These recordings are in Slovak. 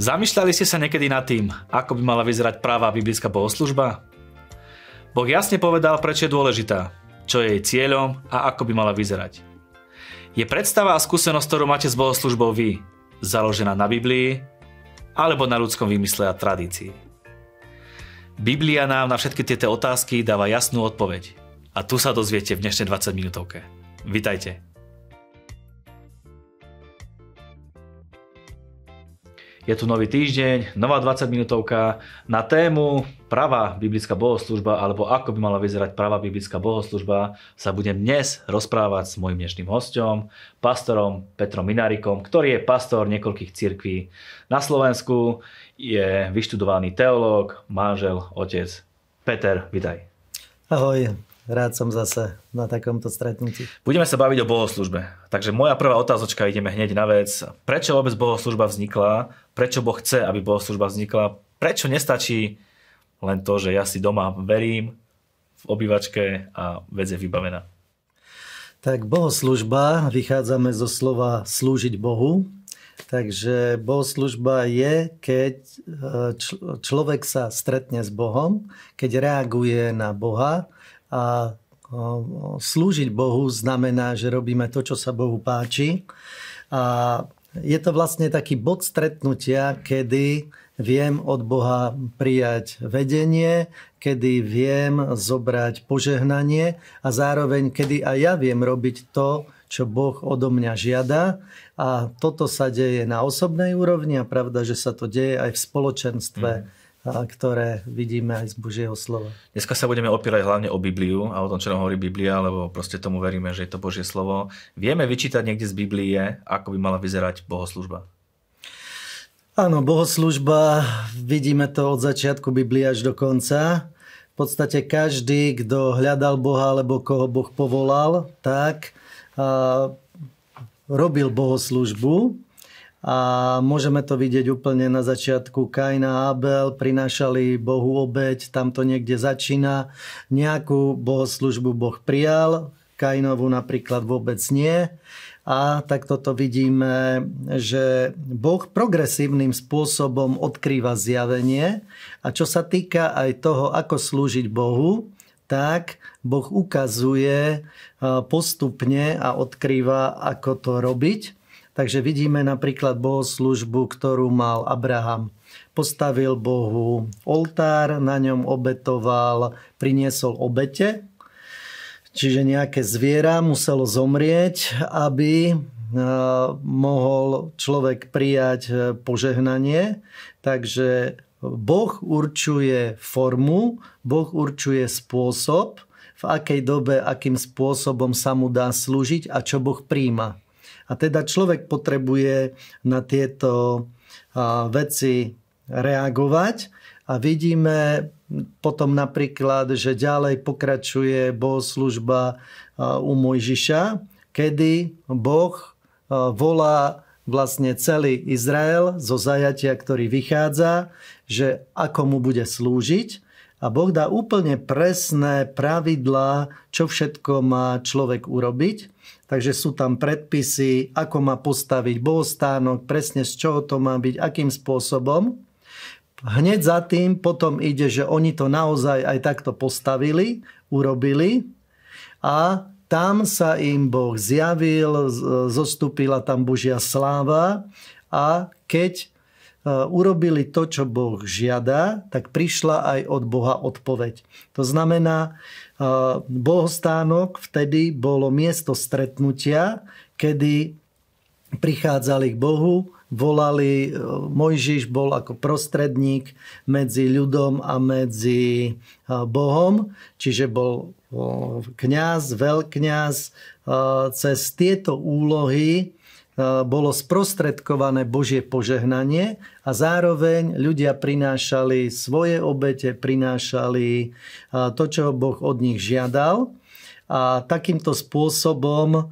Zamýšľali ste sa niekedy nad tým, ako by mala vyzerať práva biblická bohoslužba? Boh jasne povedal, prečo je dôležitá, čo je jej cieľom a ako by mala vyzerať. Je predstava a skúsenosť, ktorú máte s bohoslužbou vy, založená na Biblii alebo na ľudskom vymysle a tradícii. Biblia nám na všetky tieto otázky dáva jasnú odpoveď. A tu sa dozviete v dnešnej 20 minútovke. Vitajte. Je tu nový týždeň, nová 20 minútovka na tému pravá biblická bohoslužba alebo ako by mala vyzerať pravá biblická bohoslužba sa budem dnes rozprávať s mojim dnešným hostom, pastorom Petrom Minárikom, ktorý je pastor niekoľkých cirkví na Slovensku, je vyštudovaný teológ, manžel, otec. Peter, vidaj. Ahoj, Rád som zase na takomto stretnutí. Budeme sa baviť o bohoslužbe. Takže moja prvá otázočka, ideme hneď na vec. Prečo vôbec bohoslužba vznikla? Prečo Boh chce, aby bohoslužba vznikla? Prečo nestačí len to, že ja si doma verím v obývačke a vec je vybavená? Tak bohoslužba, vychádzame zo slova slúžiť Bohu. Takže bohoslužba je, keď e, človek sa stretne s Bohom, keď reaguje na Boha a slúžiť Bohu znamená, že robíme to, čo sa Bohu páči. A je to vlastne taký bod stretnutia, kedy viem od Boha prijať vedenie, kedy viem zobrať požehnanie a zároveň kedy aj ja viem robiť to, čo Boh odo mňa žiada. A toto sa deje na osobnej úrovni a pravda, že sa to deje aj v spoločenstve. Mm ktoré vidíme aj z Božieho slova. Dneska sa budeme opierať hlavne o Bibliu a o tom, čo nám hovorí Biblia, lebo proste tomu veríme, že je to Božie slovo. Vieme vyčítať niekde z Biblie, ako by mala vyzerať bohoslužba? Áno, bohoslužba, vidíme to od začiatku Biblie až do konca. V podstate každý, kto hľadal Boha alebo koho Boh povolal, tak robil bohoslužbu a môžeme to vidieť úplne na začiatku. Kain a Abel prinášali Bohu obeď, tam to niekde začína. Nejakú bohoslužbu Boh prijal, Kainovu napríklad vôbec nie. A tak toto vidíme, že Boh progresívnym spôsobom odkrýva zjavenie. A čo sa týka aj toho, ako slúžiť Bohu, tak Boh ukazuje postupne a odkrýva, ako to robiť. Takže vidíme napríklad bohoslužbu, ktorú mal Abraham. Postavil Bohu oltár, na ňom obetoval, priniesol obete, čiže nejaké zviera muselo zomrieť, aby e, mohol človek prijať e, požehnanie. Takže Boh určuje formu, Boh určuje spôsob, v akej dobe, akým spôsobom sa mu dá slúžiť a čo Boh príjma. A teda človek potrebuje na tieto veci reagovať a vidíme potom napríklad, že ďalej pokračuje bohoslužba u Mojžiša, kedy Boh volá vlastne celý Izrael zo zajatia, ktorý vychádza, že ako mu bude slúžiť. A Boh dá úplne presné pravidlá, čo všetko má človek urobiť. Takže sú tam predpisy, ako má postaviť bohostánok, presne z čoho to má byť, akým spôsobom. Hneď za tým potom ide, že oni to naozaj aj takto postavili, urobili a tam sa im Boh zjavil, zostúpila tam Božia sláva a keď urobili to, čo Boh žiada, tak prišla aj od Boha odpoveď. To znamená, bohostánok vtedy bolo miesto stretnutia, kedy prichádzali k Bohu, volali, e, Mojžiš bol ako prostredník medzi ľudom a medzi Bohom, čiže bol kňaz, veľkňaz. Cez tieto úlohy bolo sprostredkované Božie požehnanie a zároveň ľudia prinášali svoje obete, prinášali to, čo Boh od nich žiadal. A takýmto spôsobom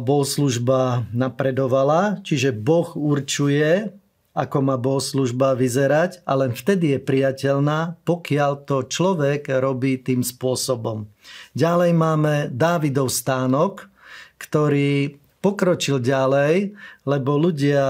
bohoslužba napredovala, čiže Boh určuje, ako má bohoslužba vyzerať a len vtedy je priateľná, pokiaľ to človek robí tým spôsobom. Ďalej máme Dávidov stánok, ktorý pokročil ďalej, lebo ľudia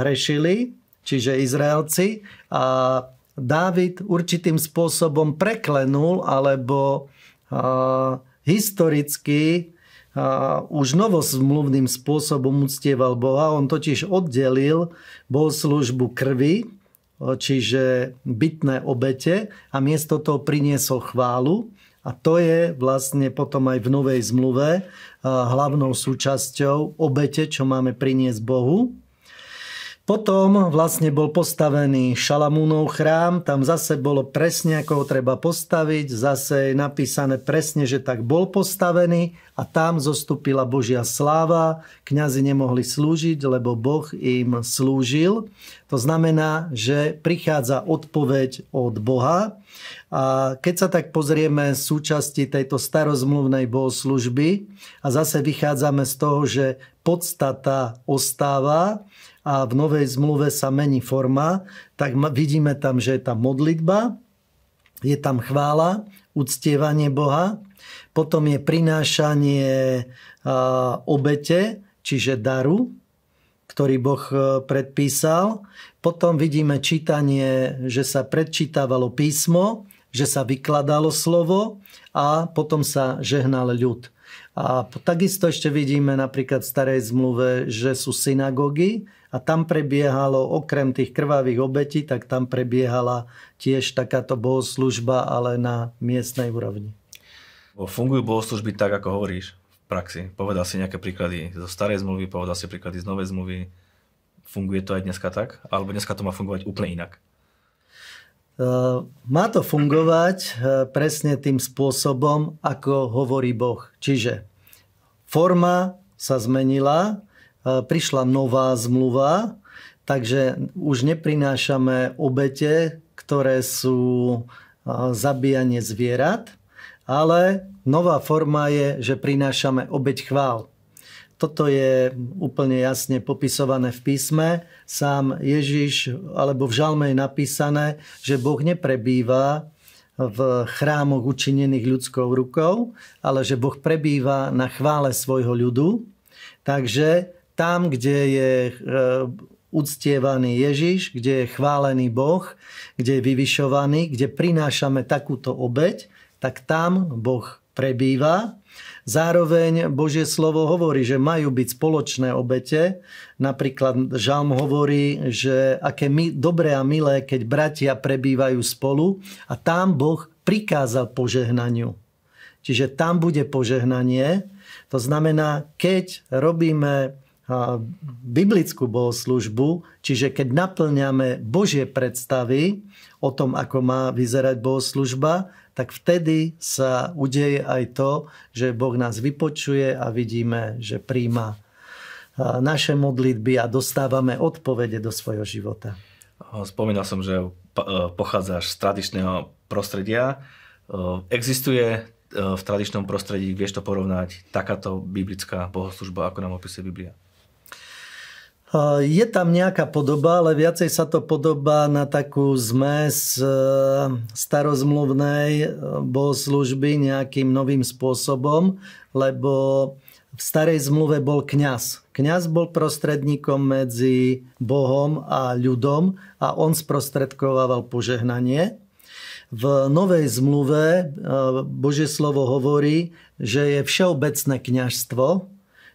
hrešili, čiže Izraelci, a Dávid určitým spôsobom preklenul alebo uh, historicky uh, už novozmluvným spôsobom uctieval Boha. On totiž oddelil bohoslužbu krvi, čiže bytné obete a miesto toho priniesol chválu. A to je vlastne potom aj v Novej zmluve hlavnou súčasťou obete, čo máme priniesť Bohu. Potom vlastne bol postavený Šalamúnov chrám, tam zase bolo presne, ako ho treba postaviť, zase je napísané presne, že tak bol postavený a tam zostúpila Božia sláva, kňazi nemohli slúžiť, lebo Boh im slúžil. To znamená, že prichádza odpoveď od Boha a keď sa tak pozrieme súčasti tejto starozmluvnej bohoslužby a zase vychádzame z toho, že podstata ostáva, a v Novej zmluve sa mení forma, tak vidíme tam, že je tam modlitba, je tam chvála, uctievanie Boha, potom je prinášanie obete, čiže daru, ktorý Boh e, predpísal. Potom vidíme čítanie, že sa predčítavalo písmo, že sa vykladalo slovo a potom sa žehnal ľud. A takisto ešte vidíme napríklad v starej zmluve, že sú synagógy, a tam prebiehalo, okrem tých krvavých obetí, tak tam prebiehala tiež takáto bohoslužba, ale na miestnej úrovni. Fungujú bohoslužby tak, ako hovoríš v praxi? Povedal si nejaké príklady zo starej zmluvy, povedal si príklady z novej zmluvy. Funguje to aj dneska tak? Alebo dneska to má fungovať úplne inak? Má to fungovať e, presne tým spôsobom, ako hovorí Boh. Čiže forma sa zmenila, prišla nová zmluva, takže už neprinášame obete, ktoré sú zabíjanie zvierat, ale nová forma je, že prinášame obeť chvál. Toto je úplne jasne popisované v písme. Sám Ježiš, alebo v žalme je napísané, že Boh neprebýva v chrámoch učinených ľudskou rukou, ale že Boh prebýva na chvále svojho ľudu. Takže tam, kde je e, uctievaný Ježiš, kde je chválený Boh, kde je vyvyšovaný, kde prinášame takúto obeď, tak tam Boh prebýva. Zároveň Božie slovo hovorí, že majú byť spoločné obete. Napríklad Žalm hovorí, že aké my, dobré a milé, keď bratia prebývajú spolu a tam Boh prikázal požehnaniu. Čiže tam bude požehnanie. To znamená, keď robíme biblickú bohoslužbu, čiže keď naplňame Božie predstavy o tom, ako má vyzerať bohoslužba, tak vtedy sa udeje aj to, že Boh nás vypočuje a vidíme, že príjma naše modlitby a dostávame odpovede do svojho života. Spomínal som, že pochádzaš z tradičného prostredia. Existuje v tradičnom prostredí, vieš to porovnať, takáto biblická bohoslužba, ako nám opisuje Biblia? Je tam nejaká podoba, ale viacej sa to podobá na takú zmes e, starozmluvnej e, bohoslužby nejakým novým spôsobom, lebo v starej zmluve bol kňaz. Kňaz bol prostredníkom medzi Bohom a ľudom a on sprostredkovával požehnanie. V novej zmluve Božie slovo hovorí, že je všeobecné kňažstvo,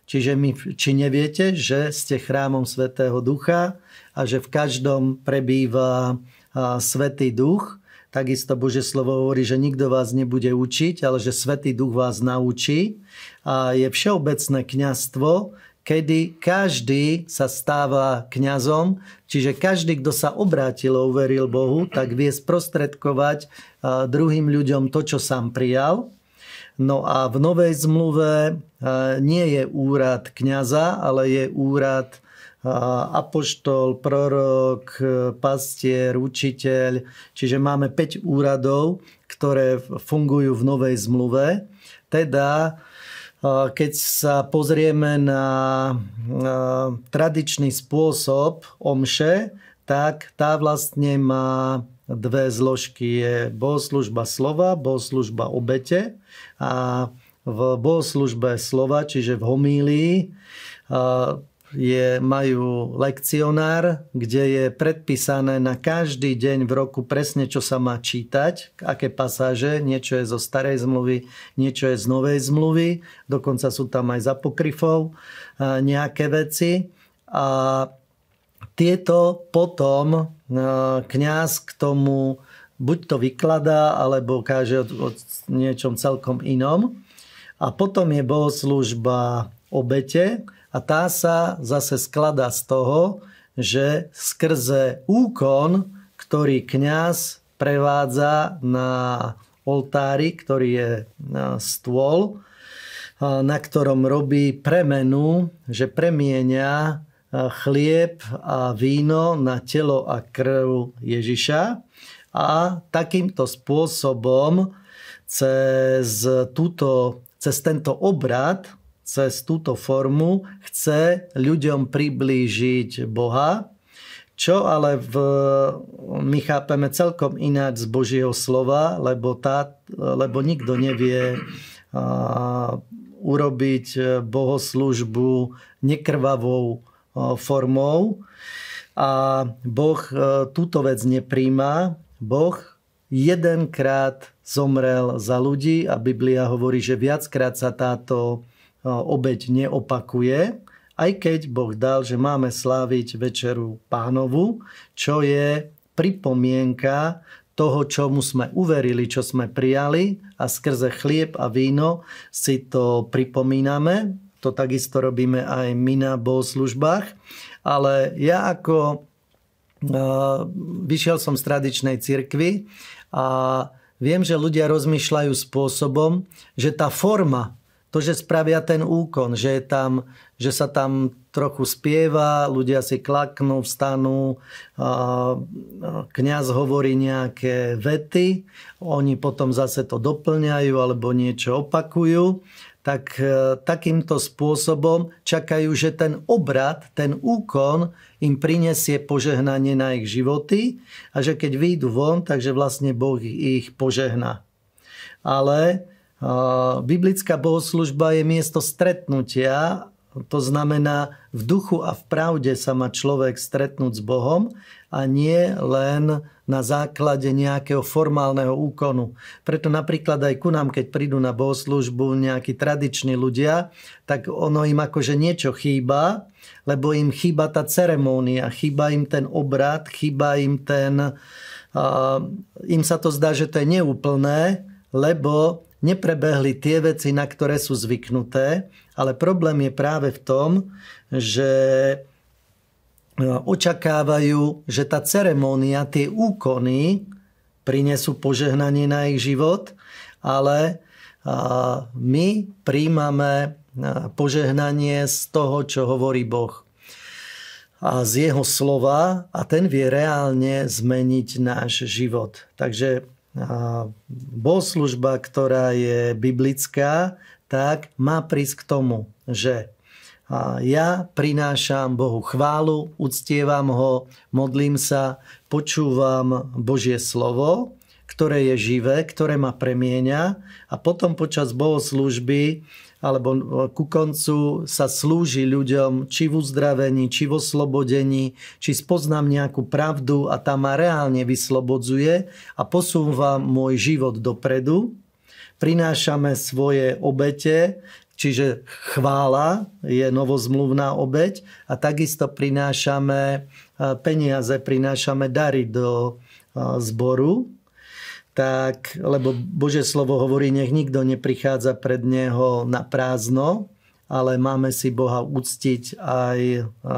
Čiže my, či neviete, že ste chrámom Svetého Ducha a že v každom prebýva Svetý Duch, Takisto Bože slovo hovorí, že nikto vás nebude učiť, ale že Svetý Duch vás naučí. A je všeobecné kňazstvo, kedy každý sa stáva kňazom, čiže každý, kto sa obrátil a uveril Bohu, tak vie sprostredkovať druhým ľuďom to, čo sám prijal. No a v Novej zmluve e, nie je úrad kňaza, ale je úrad e, apoštol, prorok, e, pastier, učiteľ. Čiže máme 5 úradov, ktoré fungujú v Novej zmluve. Teda keď sa pozrieme na tradičný spôsob omše, tak tá vlastne má dve zložky. Je bohoslužba slova, bohoslužba obete a v bohoslužbe slova, čiže v homílii, je, majú lekcionár, kde je predpísané na každý deň v roku presne, čo sa má čítať, aké pasáže, niečo je zo starej zmluvy, niečo je z novej zmluvy, dokonca sú tam aj za pokryfov nejaké veci. A tieto potom kňaz k tomu buď to vykladá, alebo káže o, niečom celkom inom. A potom je bohoslužba obete, a tá sa zase skladá z toho, že skrze úkon, ktorý kňaz prevádza na oltári, ktorý je stôl, na ktorom robí premenu, že premienia chlieb a víno na telo a krv Ježiša. A takýmto spôsobom cez, túto, cez tento obrad cez túto formu chce ľuďom priblížiť Boha, čo ale v, my chápeme celkom ináč z Božieho slova, lebo, tá, lebo nikto nevie a, urobiť bohoslužbu nekrvavou formou. A Boh a, túto vec nepríjma. Boh jedenkrát zomrel za ľudí a Biblia hovorí, že viackrát sa táto obeď neopakuje, aj keď Boh dal, že máme sláviť večeru pánovu, čo je pripomienka toho, čomu sme uverili, čo sme prijali a skrze chlieb a víno si to pripomíname. To takisto robíme aj my na bohoslužbách. Ale ja ako vyšiel som z tradičnej cirkvi a viem, že ľudia rozmýšľajú spôsobom, že tá forma to, že spravia ten úkon, že, je tam, že sa tam trochu spieva, ľudia si klaknú, vstanú, kňaz hovorí nejaké vety, oni potom zase to doplňajú alebo niečo opakujú, tak e, takýmto spôsobom čakajú, že ten obrad, ten úkon im prinesie požehnanie na ich životy a že keď výjdu von, takže vlastne Boh ich požehná. Ale Biblická bohoslužba je miesto stretnutia, to znamená, v duchu a v pravde sa má človek stretnúť s Bohom a nie len na základe nejakého formálneho úkonu. Preto napríklad aj ku nám, keď prídu na bohoslužbu nejakí tradiční ľudia, tak ono im akože niečo chýba, lebo im chýba tá ceremónia, chýba im ten obrad, chýba im ten... Uh, im sa to zdá, že to je neúplné, lebo neprebehli tie veci, na ktoré sú zvyknuté, ale problém je práve v tom, že e, očakávajú, že tá ceremónia, tie úkony prinesú požehnanie na ich život, ale my príjmame e, požehnanie z toho, čo hovorí Boh a z jeho slova a ten vie reálne zmeniť náš život. Takže bohoslužba, ktorá je biblická, tak má prísť k tomu, že ja prinášam Bohu chválu, uctievam ho, modlím sa, počúvam Božie slovo, ktoré je živé, ktoré ma premieňa a potom počas bohoslužby alebo e, ku koncu sa slúži ľuďom či v uzdravení, či v oslobodení, či spoznám nejakú pravdu a tá ma reálne vyslobodzuje a posúva môj život dopredu. Prinášame svoje obete, čiže chvála je novozmluvná obeť a takisto prinášame e, peniaze, prinášame dary do e, zboru tak, lebo Bože slovo hovorí, nech nikto neprichádza pred Neho na prázdno, ale máme si Boha uctiť aj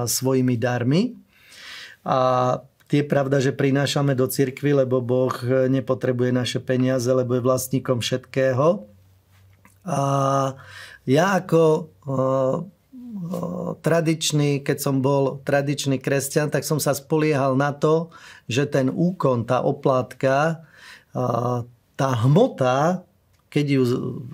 svojimi darmi. A je pravda, že prinášame do cirkvy, lebo Boh nepotrebuje naše peniaze, lebo je vlastníkom všetkého. A ja ako tradičný, keď som bol tradičný kresťan, tak som sa spoliehal na to, že ten úkon, tá oplátka tá hmota, keď ju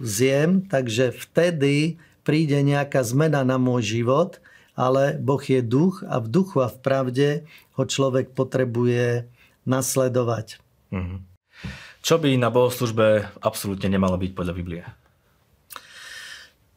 zjem, takže vtedy príde nejaká zmena na môj život, ale Boh je duch a v duchu a v pravde ho človek potrebuje nasledovať. Mm-hmm. Čo by na bohoslužbe absolútne nemalo byť podľa Biblie?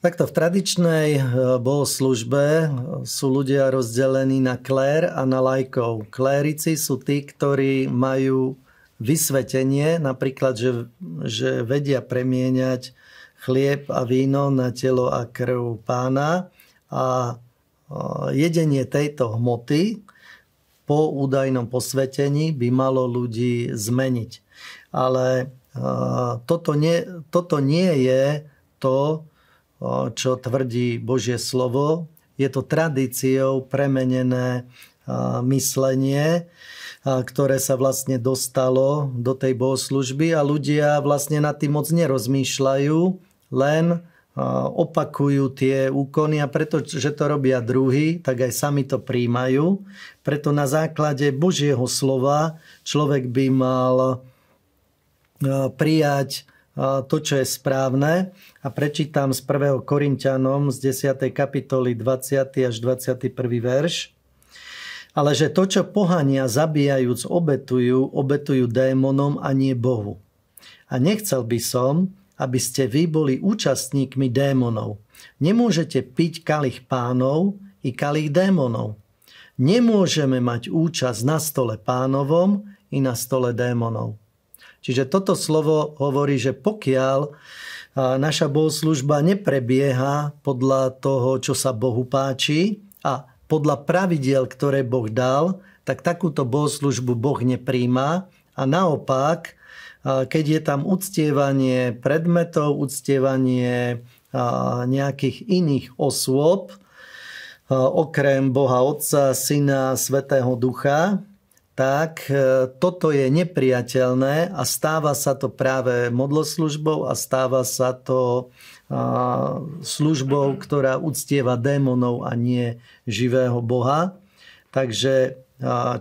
Takto v tradičnej e, bohoslužbe sú ľudia rozdelení na klér a na lajkov. Klérici sú tí, ktorí majú vysvetenie, napríklad, že, že vedia premieňať chlieb a víno na telo a krv pána a jedenie tejto hmoty po údajnom posvetení by malo ľudí zmeniť. Ale toto nie, toto nie je to, čo tvrdí Božie slovo. Je to tradíciou premenené myslenie, ktoré sa vlastne dostalo do tej bohoslužby a ľudia vlastne nad tým moc nerozmýšľajú, len opakujú tie úkony a pretože to robia druhý, tak aj sami to príjmajú. Preto na základe Božieho slova človek by mal prijať to, čo je správne. A prečítam z 1. Korintianom z 10. kapitoly 20. až 21. verš. Ale že to, čo pohania zabíjajúc obetujú, obetujú démonom a nie Bohu. A nechcel by som, aby ste vy boli účastníkmi démonov. Nemôžete piť kalich pánov i kalich démonov. Nemôžeme mať účasť na stole pánovom i na stole démonov. Čiže toto slovo hovorí, že pokiaľ naša bohoslužba neprebieha podľa toho, čo sa Bohu páči a podľa pravidiel, ktoré Boh dal, tak takúto bohoslužbu Boh nepríjma. A naopak, keď je tam uctievanie predmetov, uctievanie nejakých iných osôb, okrem Boha Otca, Syna, Svetého Ducha, tak e, toto je nepriateľné a stáva sa to práve modloslužbou a stáva sa to službou, ktorá uctieva démonov a nie živého Boha. Takže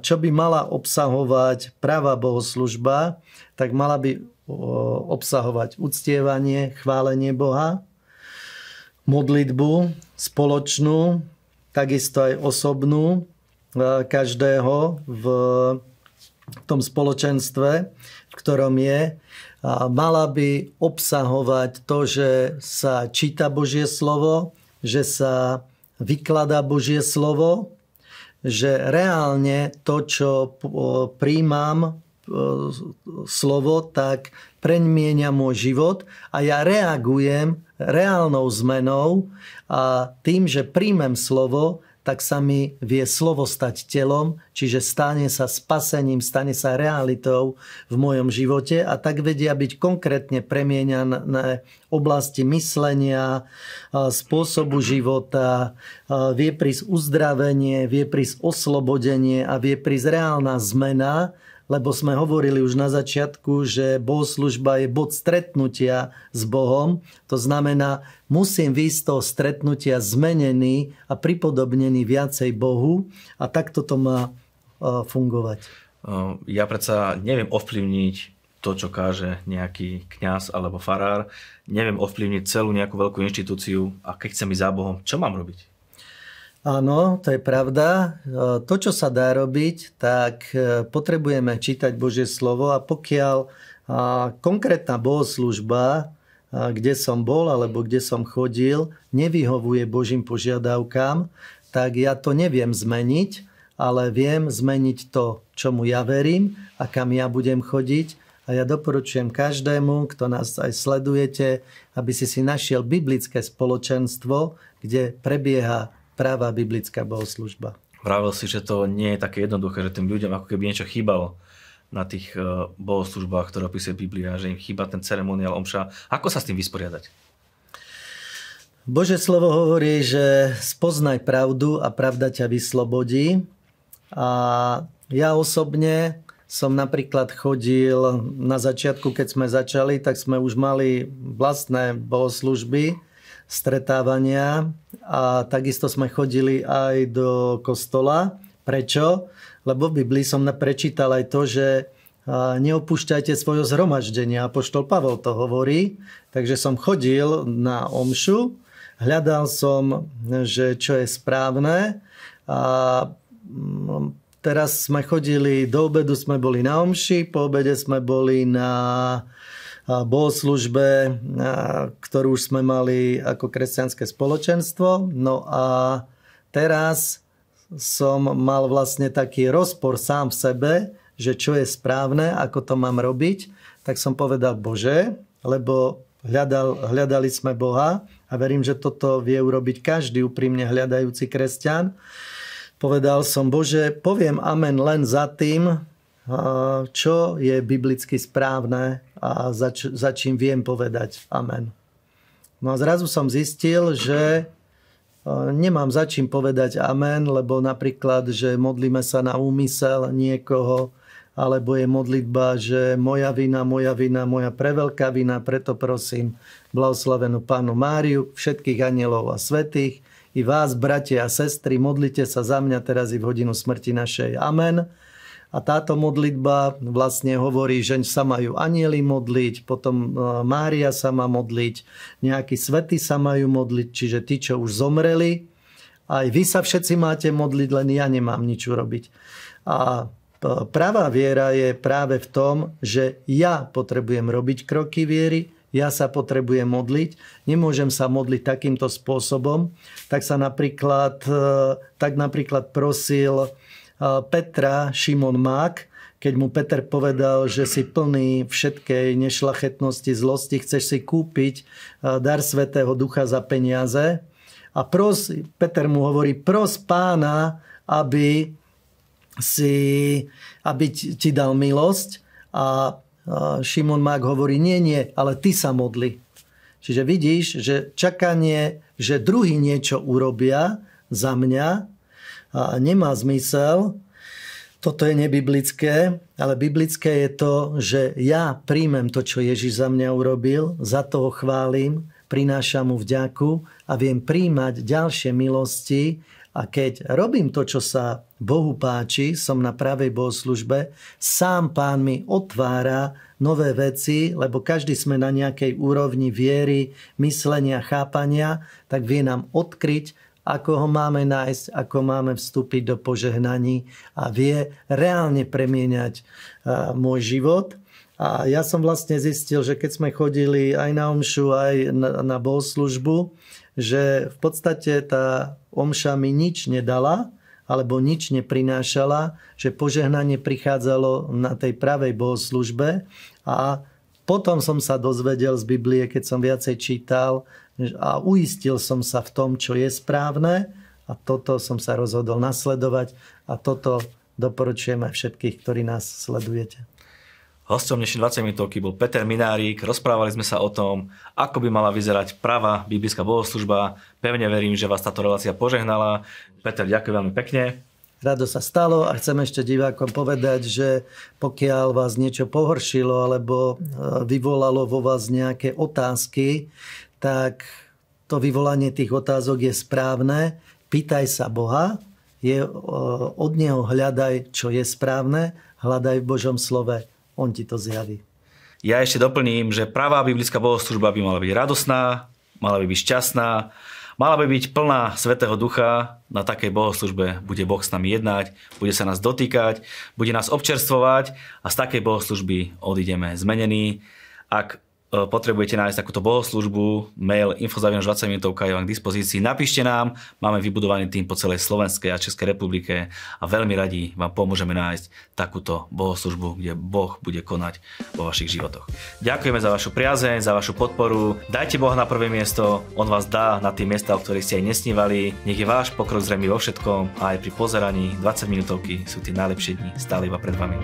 čo by mala obsahovať pravá bohoslužba, tak mala by obsahovať uctievanie, chválenie Boha, modlitbu spoločnú, takisto aj osobnú, E, každého v tom spoločenstve, v ktorom je. Mala by obsahovať to, že sa číta Božie slovo, že sa vykladá Božie slovo, že reálne to, čo príjmam e, slovo, tak preňmienia môj život a ja reagujem reálnou zmenou a tým, že príjmem slovo, tak sa mi vie slovo stať telom, čiže stane sa spasením, stane sa realitou v mojom živote a tak vedia byť konkrétne premieňané oblasti myslenia, spôsobu života, vie prísť uzdravenie, vie prísť oslobodenie a vie prísť reálna zmena, lebo sme hovorili už na začiatku, že bohoslužba je bod stretnutia s Bohom. To znamená, musím výjsť z toho stretnutia zmenený a pripodobnený viacej Bohu a takto to má fungovať. Ja predsa neviem ovplyvniť to, čo káže nejaký kňaz alebo farár. Neviem ovplyvniť celú nejakú veľkú inštitúciu a keď chcem ísť za Bohom, čo mám robiť? Áno, to je pravda. E, to, čo sa dá robiť, tak e, potrebujeme čítať Božie slovo a pokiaľ konkrétna bohoslužba, kde som bol alebo kde som chodil, nevyhovuje Božím požiadavkám, tak ja to neviem zmeniť, ale viem zmeniť to, čomu ja verím a kam ja budem chodiť. A ja doporučujem každému, kto nás aj sledujete, aby si si našiel biblické spoločenstvo, kde prebieha práva biblická bohoslužba. Vravel si, že to nie je také jednoduché, že tým ľuďom ako keby niečo chýbalo na tých e, bohoslužbách, ktoré opisuje Biblia, že im chýba ten ceremoniál omša. Ako sa s tým vysporiadať? Bože slovo hovorí, že spoznaj pravdu a pravda ťa vyslobodí. A ja osobne som napríklad chodil na začiatku, keď sme začali, tak sme už mali vlastné bohoslužby, stretávania a takisto sme chodili aj do kostola. Prečo? Lebo v Biblii som prečítal aj to, že neopúšťajte svoje zhromaždenie. Apoštol Pavel to hovorí. Takže som chodil na omšu, hľadal som, že čo je správne a teraz sme chodili do obedu, sme boli na omši, po obede sme boli na bohoslužbe, ktorú už sme mali ako kresťanské spoločenstvo. No a teraz som mal vlastne taký rozpor sám v sebe, že čo je správne, ako to mám robiť, tak som povedal Bože, lebo hľadal, hľadali sme Boha a verím, že toto vie urobiť každý úprimne hľadajúci kresťan. Povedal som, Bože, poviem amen len za tým, čo je biblicky správne a za, za čím viem povedať amen. No a zrazu som zistil, že nemám za čím povedať amen, lebo napríklad, že modlíme sa na úmysel niekoho, alebo je modlitba, že moja vina, moja vina, moja preveľká vina, preto prosím blahoslavenú pánu Máriu, všetkých anielov a svetých, i vás, bratia a sestry, modlite sa za mňa teraz i v hodinu smrti našej. Amen. A táto modlitba vlastne hovorí, že sa majú anieli modliť, potom e, Mária sa má modliť, nejakí svety sa majú modliť, čiže tí, čo už zomreli, aj vy sa všetci máte modliť, len ja nemám nič urobiť. A e, pravá viera je práve v tom, že ja potrebujem robiť kroky viery, ja sa potrebujem modliť, nemôžem sa modliť takýmto spôsobom, tak sa napríklad, e, tak napríklad prosil Petra Šimon Mák, keď mu Peter povedal, že si plný všetkej nešlachetnosti, zlosti, chceš si kúpiť e, dar Svetého Ducha za peniaze. A pros, Peter mu hovorí, pros pána, aby, si, aby ti dal milosť. A Šimon Mák hovorí, nie, nie, ale ty sa modli. Čiže vidíš, že čakanie, že druhý niečo urobia za mňa, nemá zmysel. Toto je nebiblické, ale biblické je to, že ja príjmem to, čo Ježiš za mňa urobil, za to ho chválim, prinášam mu vďaku a viem príjmať ďalšie milosti a keď robím to, čo sa Bohu páči, som na pravej bohoslužbe, sám pán mi otvára nové veci, lebo každý sme na nejakej úrovni viery, myslenia, chápania, tak vie nám odkryť, ako ho máme nájsť, ako máme vstúpiť do požehnaní a vie reálne premieňať môj život. A ja som vlastne zistil, že keď sme chodili aj na omšu, aj na, na bohoslužbu, že v podstate tá omša mi nič nedala, alebo nič neprinášala, že požehnanie prichádzalo na tej pravej bohoslužbe a potom som sa dozvedel z Biblie, keď som viacej čítal a uistil som sa v tom, čo je správne a toto som sa rozhodol nasledovať a toto doporučujem aj všetkých, ktorí nás sledujete. Hostom dnešnej 20 minútovky bol Peter Minárik. Rozprávali sme sa o tom, ako by mala vyzerať pravá biblická bohoslužba. Pevne verím, že vás táto relácia požehnala. Peter, ďakujem veľmi pekne. Rado sa stalo a chcem ešte divákom povedať, že pokiaľ vás niečo pohoršilo alebo e, vyvolalo vo vás nejaké otázky, tak to vyvolanie tých otázok je správne. Pýtaj sa Boha, je, e, od Neho hľadaj, čo je správne, hľadaj v Božom slove on ti to zjaví. Ja ešte doplním, že pravá biblická bohoslužba by mala byť radosná, mala by byť šťastná, mala by byť plná Svetého Ducha. Na takej bohoslužbe bude Boh s nami jednať, bude sa nás dotýkať, bude nás občerstvovať a z takej bohoslužby odídeme zmenení. Ak potrebujete nájsť takúto bohoslužbu, mail infozavinač 20 minútovka je vám k dispozícii. Napíšte nám, máme vybudovaný tým po celej Slovenskej a Českej republike a veľmi radi vám pomôžeme nájsť takúto bohoslužbu, kde Boh bude konať vo vašich životoch. Ďakujeme za vašu priazeň, za vašu podporu. Dajte Boha na prvé miesto, On vás dá na tie miesta, o ktorých ste aj nesnívali. Nech je váš pokrok zrejmy vo všetkom a aj pri pozeraní 20 minútovky sú tie najlepšie dni stále iba pred vami.